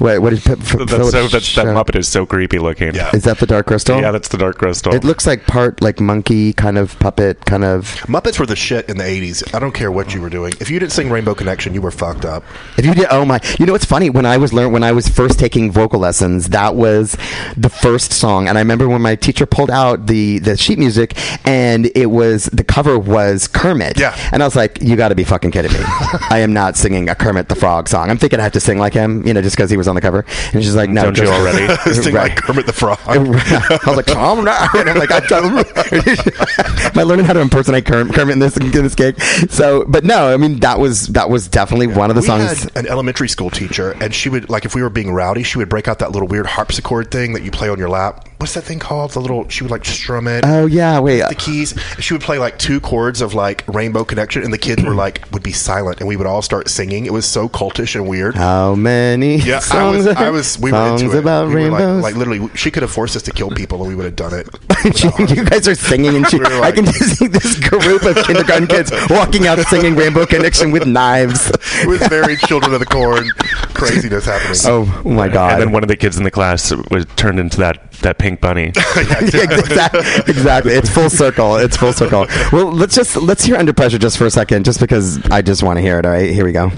Wait, what is P- P- that's Philip so, that's, that? Muppet is so creepy looking. Yeah. Is that the Dark Crystal? Yeah, that's the Dark Crystal. It looks like part like monkey kind of puppet kind of. Muppets were the shit in the 80s. I don't care what you were doing. If you didn't sing Rainbow Connection, you were fucked up. If you did, oh my! You know what's funny? When I was learn when I was first taking vocal lessons, that was the first song, and I remember when my teacher pulled out the the sheet music, and it was the cover was Kermit. Yeah. and I was like, "You got to be fucking kidding me! <laughs> I am not singing a Kermit the Frog song. I'm thinking I have to sing like him, you know, just because he was on the cover." And she's like, "No, Don't you just- already? <laughs> Sing Right. like Kermit the Frog. <laughs> I was like, calm down. And I'm like, I'm Am I learning how to impersonate Kermit, Kermit in this in this gig? So, but no, I mean that was that was definitely one of the we songs. had an elementary school teacher, and she would like if we were being rowdy, she would break out that little weird harpsichord thing that you play on your lap. What's that thing called? The little she would like strum it. Oh yeah, wait. Uh, the keys. She would play like two chords of like Rainbow Connection, and the kids were like would be silent, and we would all start singing. It was so cultish and weird. How many Yeah, I was. I was. We were into it. about we were like, rainbows. like literally, she could have forced us to kill people, and we would have done it. <laughs> you guys are singing, and she, We were I like- can just <laughs> see this group of kindergarten kids walking out singing "Rainbow Connection" with knives. It was very Children of the Corn craziness happening. Oh my god! and then one of the kids in the class was turned into that, that pink bunny. <laughs> Yeah, <laughs> exactly, exactly. It's full circle. It's full circle. Well, let's just let's hear "Under Pressure" just for a second, just because I just want to hear it. All right, here we go.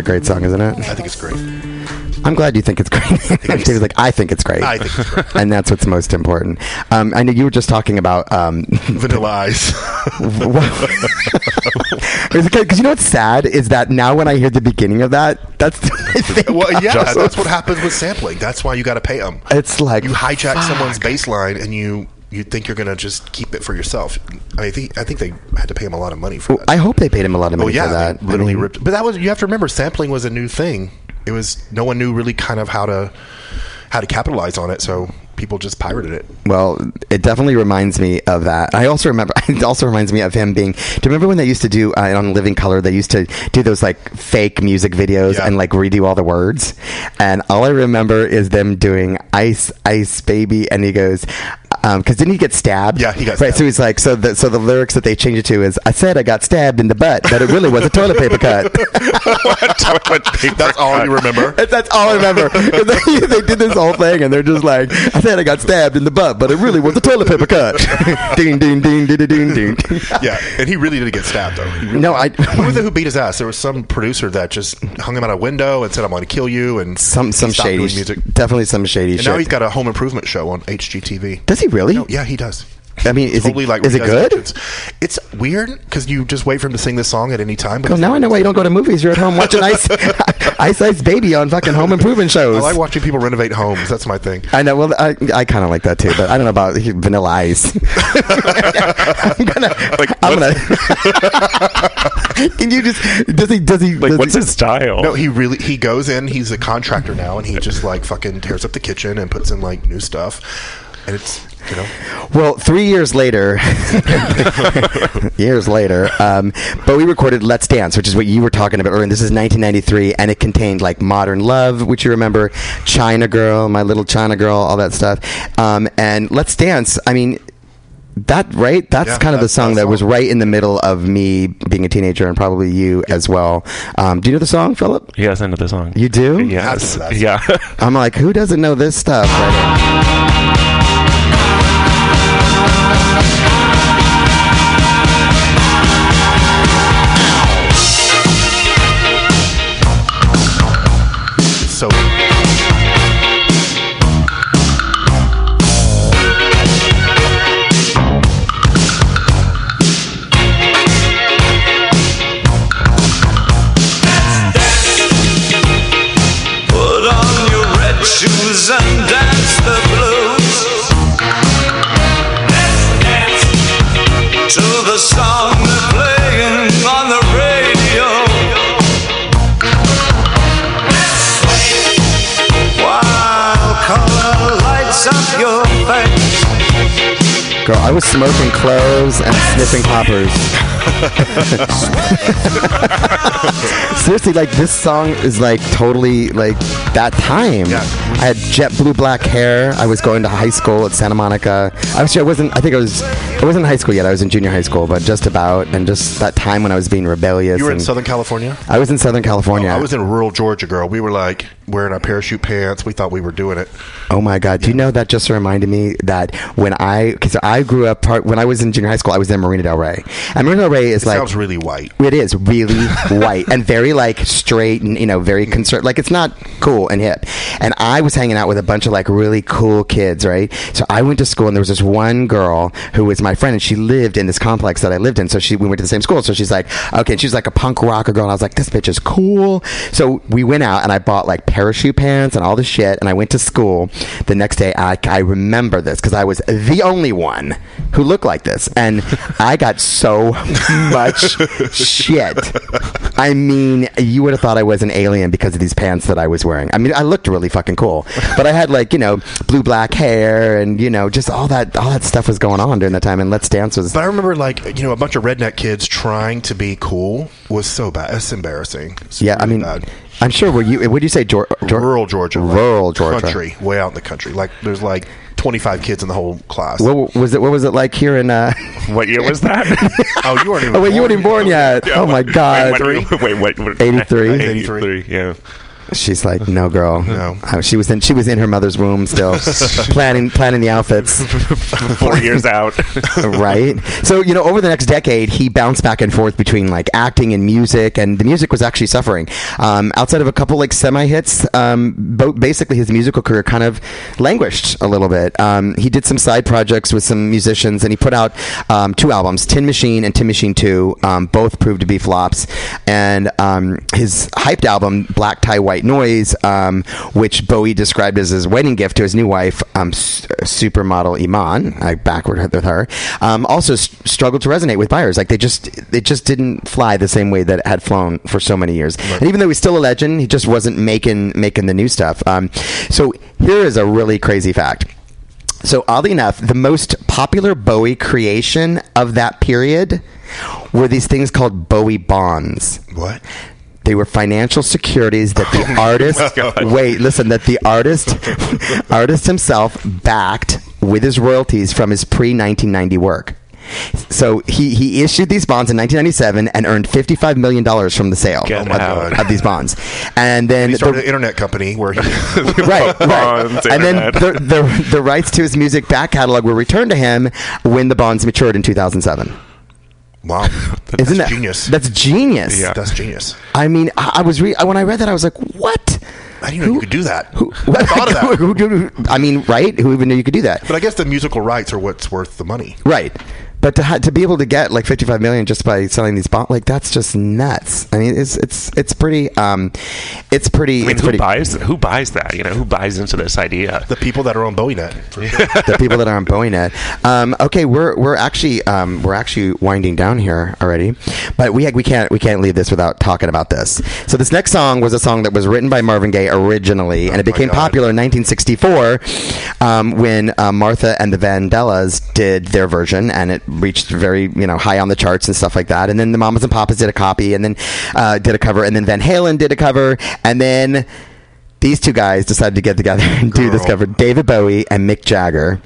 A great song, isn't it? I think it's great. I'm glad you think it's great. <laughs> David's like, I think it's great. I think it's great. and that's what's most important. Um, I know you were just talking about um, <laughs> Vanilla Ice. <laughs> because you know what's sad is that now when I hear the beginning of that, that's think well, yeah, that's what happens with sampling. That's why you got to pay them. It's like you hijack fuck. someone's bass line and you you think you're gonna just keep it for yourself. I think I think they had to pay him a lot of money for that. I hope they paid him a lot of oh money yeah, for that. literally I mean, ripped. But that was you have to remember sampling was a new thing. It was no one knew really kind of how to how to capitalize on it, so people just pirated it. Well, it definitely reminds me of that. I also remember. <laughs> It also reminds me of him being. Do you remember when they used to do uh, on Living Color? They used to do those like fake music videos Yeah. and like redo all the words. And all I remember is them doing "Ice, Ice, Baby," and he goes. Um, because didn't he get stabbed? Yeah, he got Right, stabbed. so he's like, so the so the lyrics that they changed it to is, "I said I got stabbed in the butt, but it really was a toilet paper cut." <laughs> <laughs> Toilet paper That's all cut. you remember. <laughs> That's all I remember. they, they did this whole thing, and they're just like, "I said I got stabbed in the butt, but it really was a toilet paper cut." ding, ding, ding, ding, ding, ding. yeah, and he really did get stabbed though. Really- No, I. Who was it who beat his ass? There was some producer that just hung him out a window and said, "I'm going to kill you." And Some some shady, music. definitely some shady And shit. now he's got a home improvement show on HGTV. Does he really? No, yeah, he does. I mean, is totally it like is it good? It's, it's weird because you just wait for him to sing this song at any time. But Well, now I know why you don't go to movies. You're at home watching Ice <laughs> Ice Ice Baby on fucking home improvement shows. I like watching people renovate homes. That's my thing. I know. Well, I, I kind of like that too, but I don't know about Vanilla Ice. <laughs> I'm gonna. Like, I'm gonna. <laughs> Can you just? Does he? Does he? Like, does what's he, his style? No, he really he goes in. He's a contractor now, and he just like fucking tears up the kitchen and puts in like new stuff. And it's you know Well, three years later, <laughs> <laughs> years later, um, but we recorded "Let's Dance," which is what you were talking about earlier. And this is 1993, and it contained like "Modern Love," which you remember, "China Girl," "My Little China Girl," all that stuff. Um, and "Let's Dance," I mean. That right? That's Yeah, kind of the song that that was right in the middle of me being a teenager, and probably you as well. Um, do you know the song, Philip? Yes, into the song. You do? Yes. After. Yeah. I'm like, who doesn't know this stuff? <laughs> Right? so. Girl, I was smoking cloves and sniffing poppers. <laughs> Seriously, like this song is like totally like that time. Yeah. I had jet blue black hair. I was going to high school at Santa Monica. Actually, I wasn't. I think I was. I wasn't in high school yet. I was in junior high school, but just about. And just that time when I was being rebellious. You were in Southern California. I was in Southern California. I was in rural Georgia, girl. We were like wearing our parachute pants. We thought we were doing it. Oh my God! Do you know that just reminded me that when I because I grew up part when I was in junior high school I was in Marina Del Rey and Marina Del Rey is like Sounds really white. It is really <laughs> white and very like straight and you know very conservative. Like it's not cool and hip. And I was hanging out with a bunch of like really cool kids, right? So I went to school and there was this one girl who was my friend and she lived in this complex that I lived in. So she we went to the same school. So she's like, okay, and she was like a punk rocker girl. And I was like, this bitch is cool. So we went out and I bought like parachute pants and all this shit. And I went to school the next day. I, I remember this because I was the only one who looked like this, and I got so <laughs> much shit. I mean, you would have thought I was an alien because of these pants that I was wearing. I mean, I looked really fucking cool, <laughs> but I had like you know blue black hair and you know just all that all that stuff was going on during that time. And Let's Dance was But I remember, like, you know, a bunch of redneck kids trying to be cool was so bad. It's embarrassing. It's yeah. I mean, bad. I'm sure. Were you? Would you say Geor- Geor- rural Georgia, like, Rural Georgia. country, way out in the country. Like, there's like 25 kids in the whole class. What was it? What was it like here in? Uh, <laughs> What year was that? <laughs> oh, you weren't even. oh wait, you weren't even born yet. Yeah, oh my god. Wait, wait, what, what, 83? 83, yeah. She's like, no, girl. No. Uh, she was in. She was in her mother's womb still, <laughs> planning planning the outfits. Four years out. <laughs> right? So, you know, over the next decade, he bounced back and forth between like acting and music, and the music was actually suffering. Um, outside of a couple like semi hits, um, bo- basically his musical career kind of languished a little bit. Um, he did some side projects with some musicians, and he put out um, two albums, Tin Machine and Tin Machine 2. Um, both proved to be flops. And um, his hyped album, Black Tie White Noise, um, which Bowie described as his wedding gift to his new wife, um, s- supermodel Iman, I backward with her, um, also s- struggled to resonate with buyers. Like they just, it just didn't fly the same way that it had flown for so many years. And even though he's still a legend, he just wasn't making making the new stuff. Um, so here is a really crazy fact. So oddly enough, the most popular Bowie creation of that period were these things called Bowie bonds. What? They were financial securities that the <laughs> oh artist wait, listen, that the artist <laughs> artist himself backed with his royalties from his pre 1990 work. So he, he issued these bonds in 1997 and earned 55 million dollars from the sale of, of these bonds. And then He started the- an internet company where he. <laughs> right, right. Bonds, and then the, the the rights to his music back catalog were returned to him when the bonds matured in 2007. Wow, <laughs> Isn't that genius? That's genius. Yeah. That's genius. I mean, I, I was re- when I read that, I was like, "What? I didn't know you could do that. Who, <laughs> Who thought of <laughs> that? who- who- I mean, right? Who even knew you could do that? But I guess the musical rights are what's worth the money. Right. But to ha- to be able to get like 55 million just by selling these bonds, like that's just nuts. I mean, it's it's it's pretty um, it's pretty I mean, it's who pretty buys who buys that? You know, who buys into this idea? The people that are on BowieNet. For <laughs> sure. the people that are on BowieNet. Um, okay, we're we're actually um, we're actually winding down here already, but we we can't we can't leave this without talking about this. So this next song was a song that was written by Marvin Gaye originally, and it Oh became God. popular in 1964 um, when uh, Martha and the Vandellas did their version, and it reached very you know high on the charts and stuff like that. And then the Mamas and Papas did a copy, and then uh, did a cover, and then Van Halen did a cover, and then. These two guys decided to get together and do this cover. David Bowie and Mick Jagger.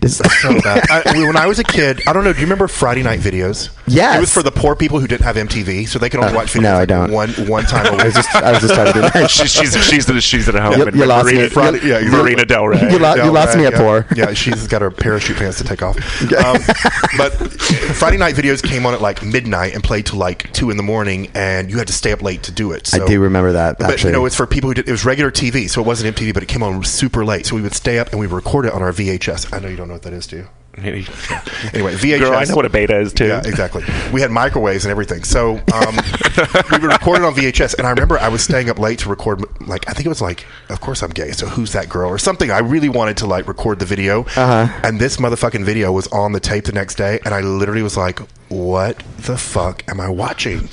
This, so bad. <laughs> I, when I was a kid, I don't know. Do you remember Friday night videos? Yes. It was for the poor people who didn't have MTV, so they could only Uh, watch videos no, I like don't. one one time a week. <laughs> I was just I was just trying to do that. <laughs> she's she's she's she's at home. You- lost Marina, me. Friday- yeah, exactly. Marina Del Rey. You lo- lost me at yeah. four. Yeah, she's got her parachute pants to take off. Um, but Friday night videos came on at like midnight and played till like two in the morning, and you had to stay up late to do it. So, I do remember that But actually. you know, it's for people who did. It was regular TV, so it wasn't MTV, but it came on super late. So we would stay up and we would record it on our VHS. I know you don't know what that is, do you? <laughs> Anyway, VHS. Girl, I know what a beta is too. Yeah, exactly. We had microwaves and everything. So um, we were record it on VHS. And I remember I was staying up late to record, like, I think it was like, of course I'm gay, so who's that girl? Or something. I really wanted to, like, record the video. Uh-huh. And this motherfucking video was on the tape the next day. And I literally was like, what the fuck am I watching?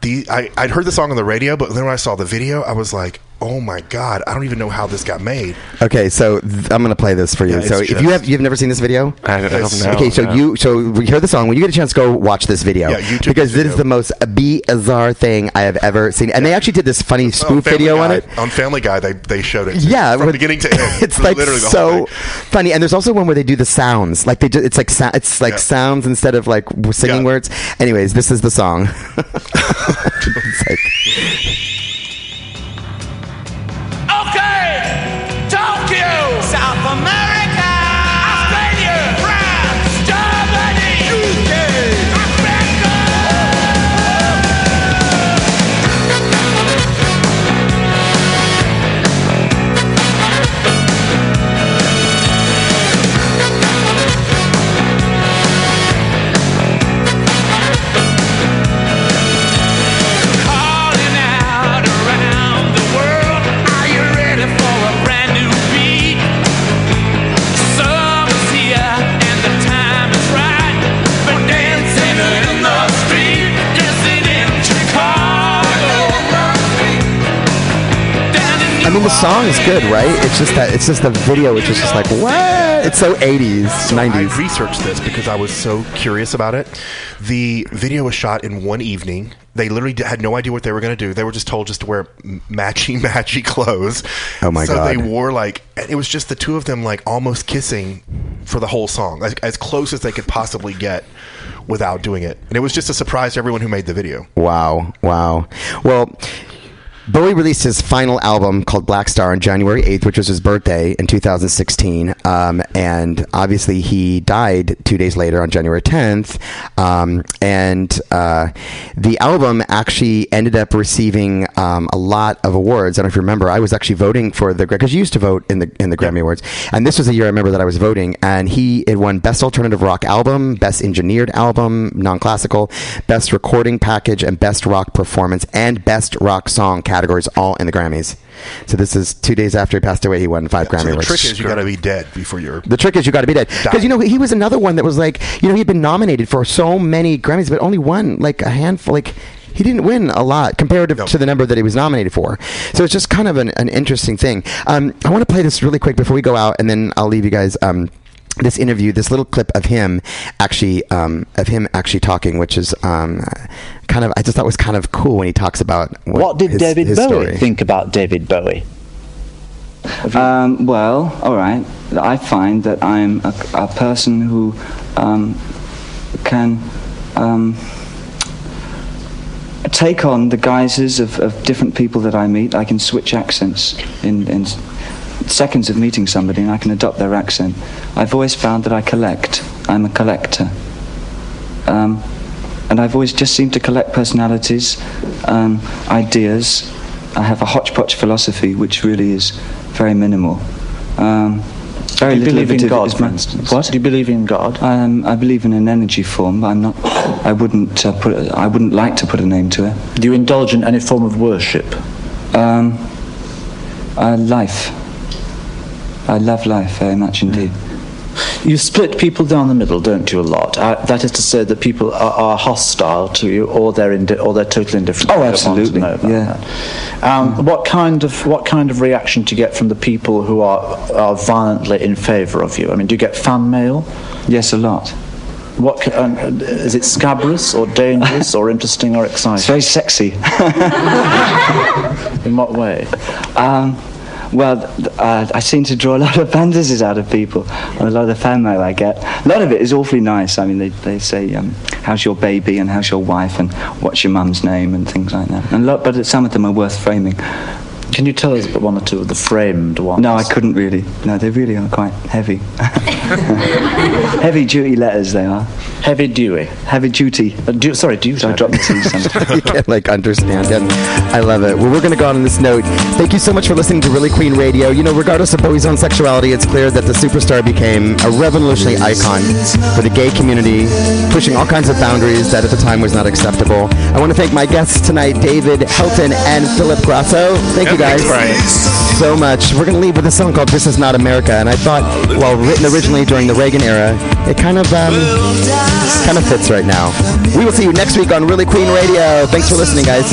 The I, I'd heard the song on the radio, but then when I saw the video, I was like, oh my God, I don't even know how this got made. okay, so th- I'm gonna play this for you. Yeah, it's so if just- you have you've never seen this video. I, I don't know. Okay, so no. you so we hear the song. When you get a chance, go watch this video. Yeah, YouTube because this this is the most bizarre thing I have ever seen. And they actually did this funny spoof Family video on it. On Family Guy, they, they showed it. too, Yeah, From with- beginning to <laughs> end. It's like Literally so funny, and there's also one where they do the sounds, like they do, it's like sou- it's like Yeah. sounds instead of like singing Yeah. words. Anyways, this is the song. <laughs> Okay, Tokyo, South America, the song is good, right? It's just that it's just the video, which is just like what? It's so 80s, So 90s. I researched this because I was so curious about it. The video was shot in one evening. They literally had no idea what they were going to do. They were just told just to wear matchy, <laughs> matchy clothes. Oh my so God. So they wore like and it was just the two of them like almost kissing for the whole song, like, as close as they could possibly get without doing it. And it was just a surprise to everyone who made the video. Wow, wow. Well, Bowie released his final album called Blackstar on January 8th, which was his birthday in 2016. Um, and obviously, he died two days later on January 10th. Um, and uh, the album actually ended up receiving um, a lot of awards. I don't know if you remember, I was actually voting for the because you used to vote in the in the Grammy Awards, and this was the year I remember that I was voting. And he it won Best Alternative Rock Album, Best Engineered Album, Non-Classical, Best Recording Package, and Best Rock Performance, and Best Rock Song categories all in the Grammys. So this is two days after he passed away. He won five Grammy So the Awards. trick is you got to be dead before you're. The trick is you got to be dead because you know he was another one that was like you know he had been nominated for so many Grammys but only won like a handful like he didn't win a lot comparative No. to the number that he was nominated for so it's just kind of an, an interesting thing um, I want to play this really quick before we go out and then I'll leave you guys um, this interview this little clip of him actually um, of him actually talking which is um, kind of I just thought was kind of cool when he talks about what, What did his- David his Bowie story. think about David Bowie? Um, well, all right. I find that I'm a, a person who um, can um, take on the guises of, of different people that I meet. I can switch accents in, in s- seconds of meeting somebody, and I can adopt their accent. I've always found that I collect. I'm a collector. Um, and I've always just seemed to collect personalities, um, ideas. I have a hodgepodge philosophy, which really is very minimal. Um, very Do you believe in God, for instance? What? Do you believe in God? Um, I believe in an energy form, but I'm not. I wouldn't uh, put. I wouldn't like to put a name to it. Do you indulge in any form of worship? Um, uh, life. I love life very much indeed. You split people down the middle, don't you? A lot. Uh, that is to say that people are, are hostile to you, or they're indi- or they're totally indifferent. Oh, absolutely, yeah. Um, what kind of what kind of reaction do you get from the people who are are violently in favour of you? I mean, do you get fan mail? Yes, a lot. What um, is it scabrous or dangerous or interesting or exciting? <laughs> It's very sexy. <laughs> In what way? Um, well, uh, I seem to draw a <laughs> lot of fantasies out of people and a lot of the fan mail I get. A lot of it is awfully nice. I mean, they, they say, um, how's your baby and how's your wife and what's your mum's name and things like that. And lot, but some of them are worth framing. Can you tell us about one or two of the framed ones? No, I couldn't really. No, they really are quite heavy. <laughs> heavy duty letters they are. Heavy duty. Heavy duty. Uh, du- sorry, Dewey. So I drop the T <laughs> <laughs> you can't like understand it. I love it. Well, we're going to go on this note. Thank you so much for listening to Really Queen Radio. You know, regardless of Bowie's own sexuality, it's clear that the superstar became a revolutionary icon for the gay community, pushing all kinds of boundaries that at the time was not acceptable. I want to thank my guests tonight, David Helton and Philip Grasso. Thank you guys guys so much. We're going to leave with a song called This Is Not America. And I thought, well, written originally during the Reagan era, it kind of um, kind of fits right now. We will see you next week on Really Queen Radio. Thanks for listening, guys.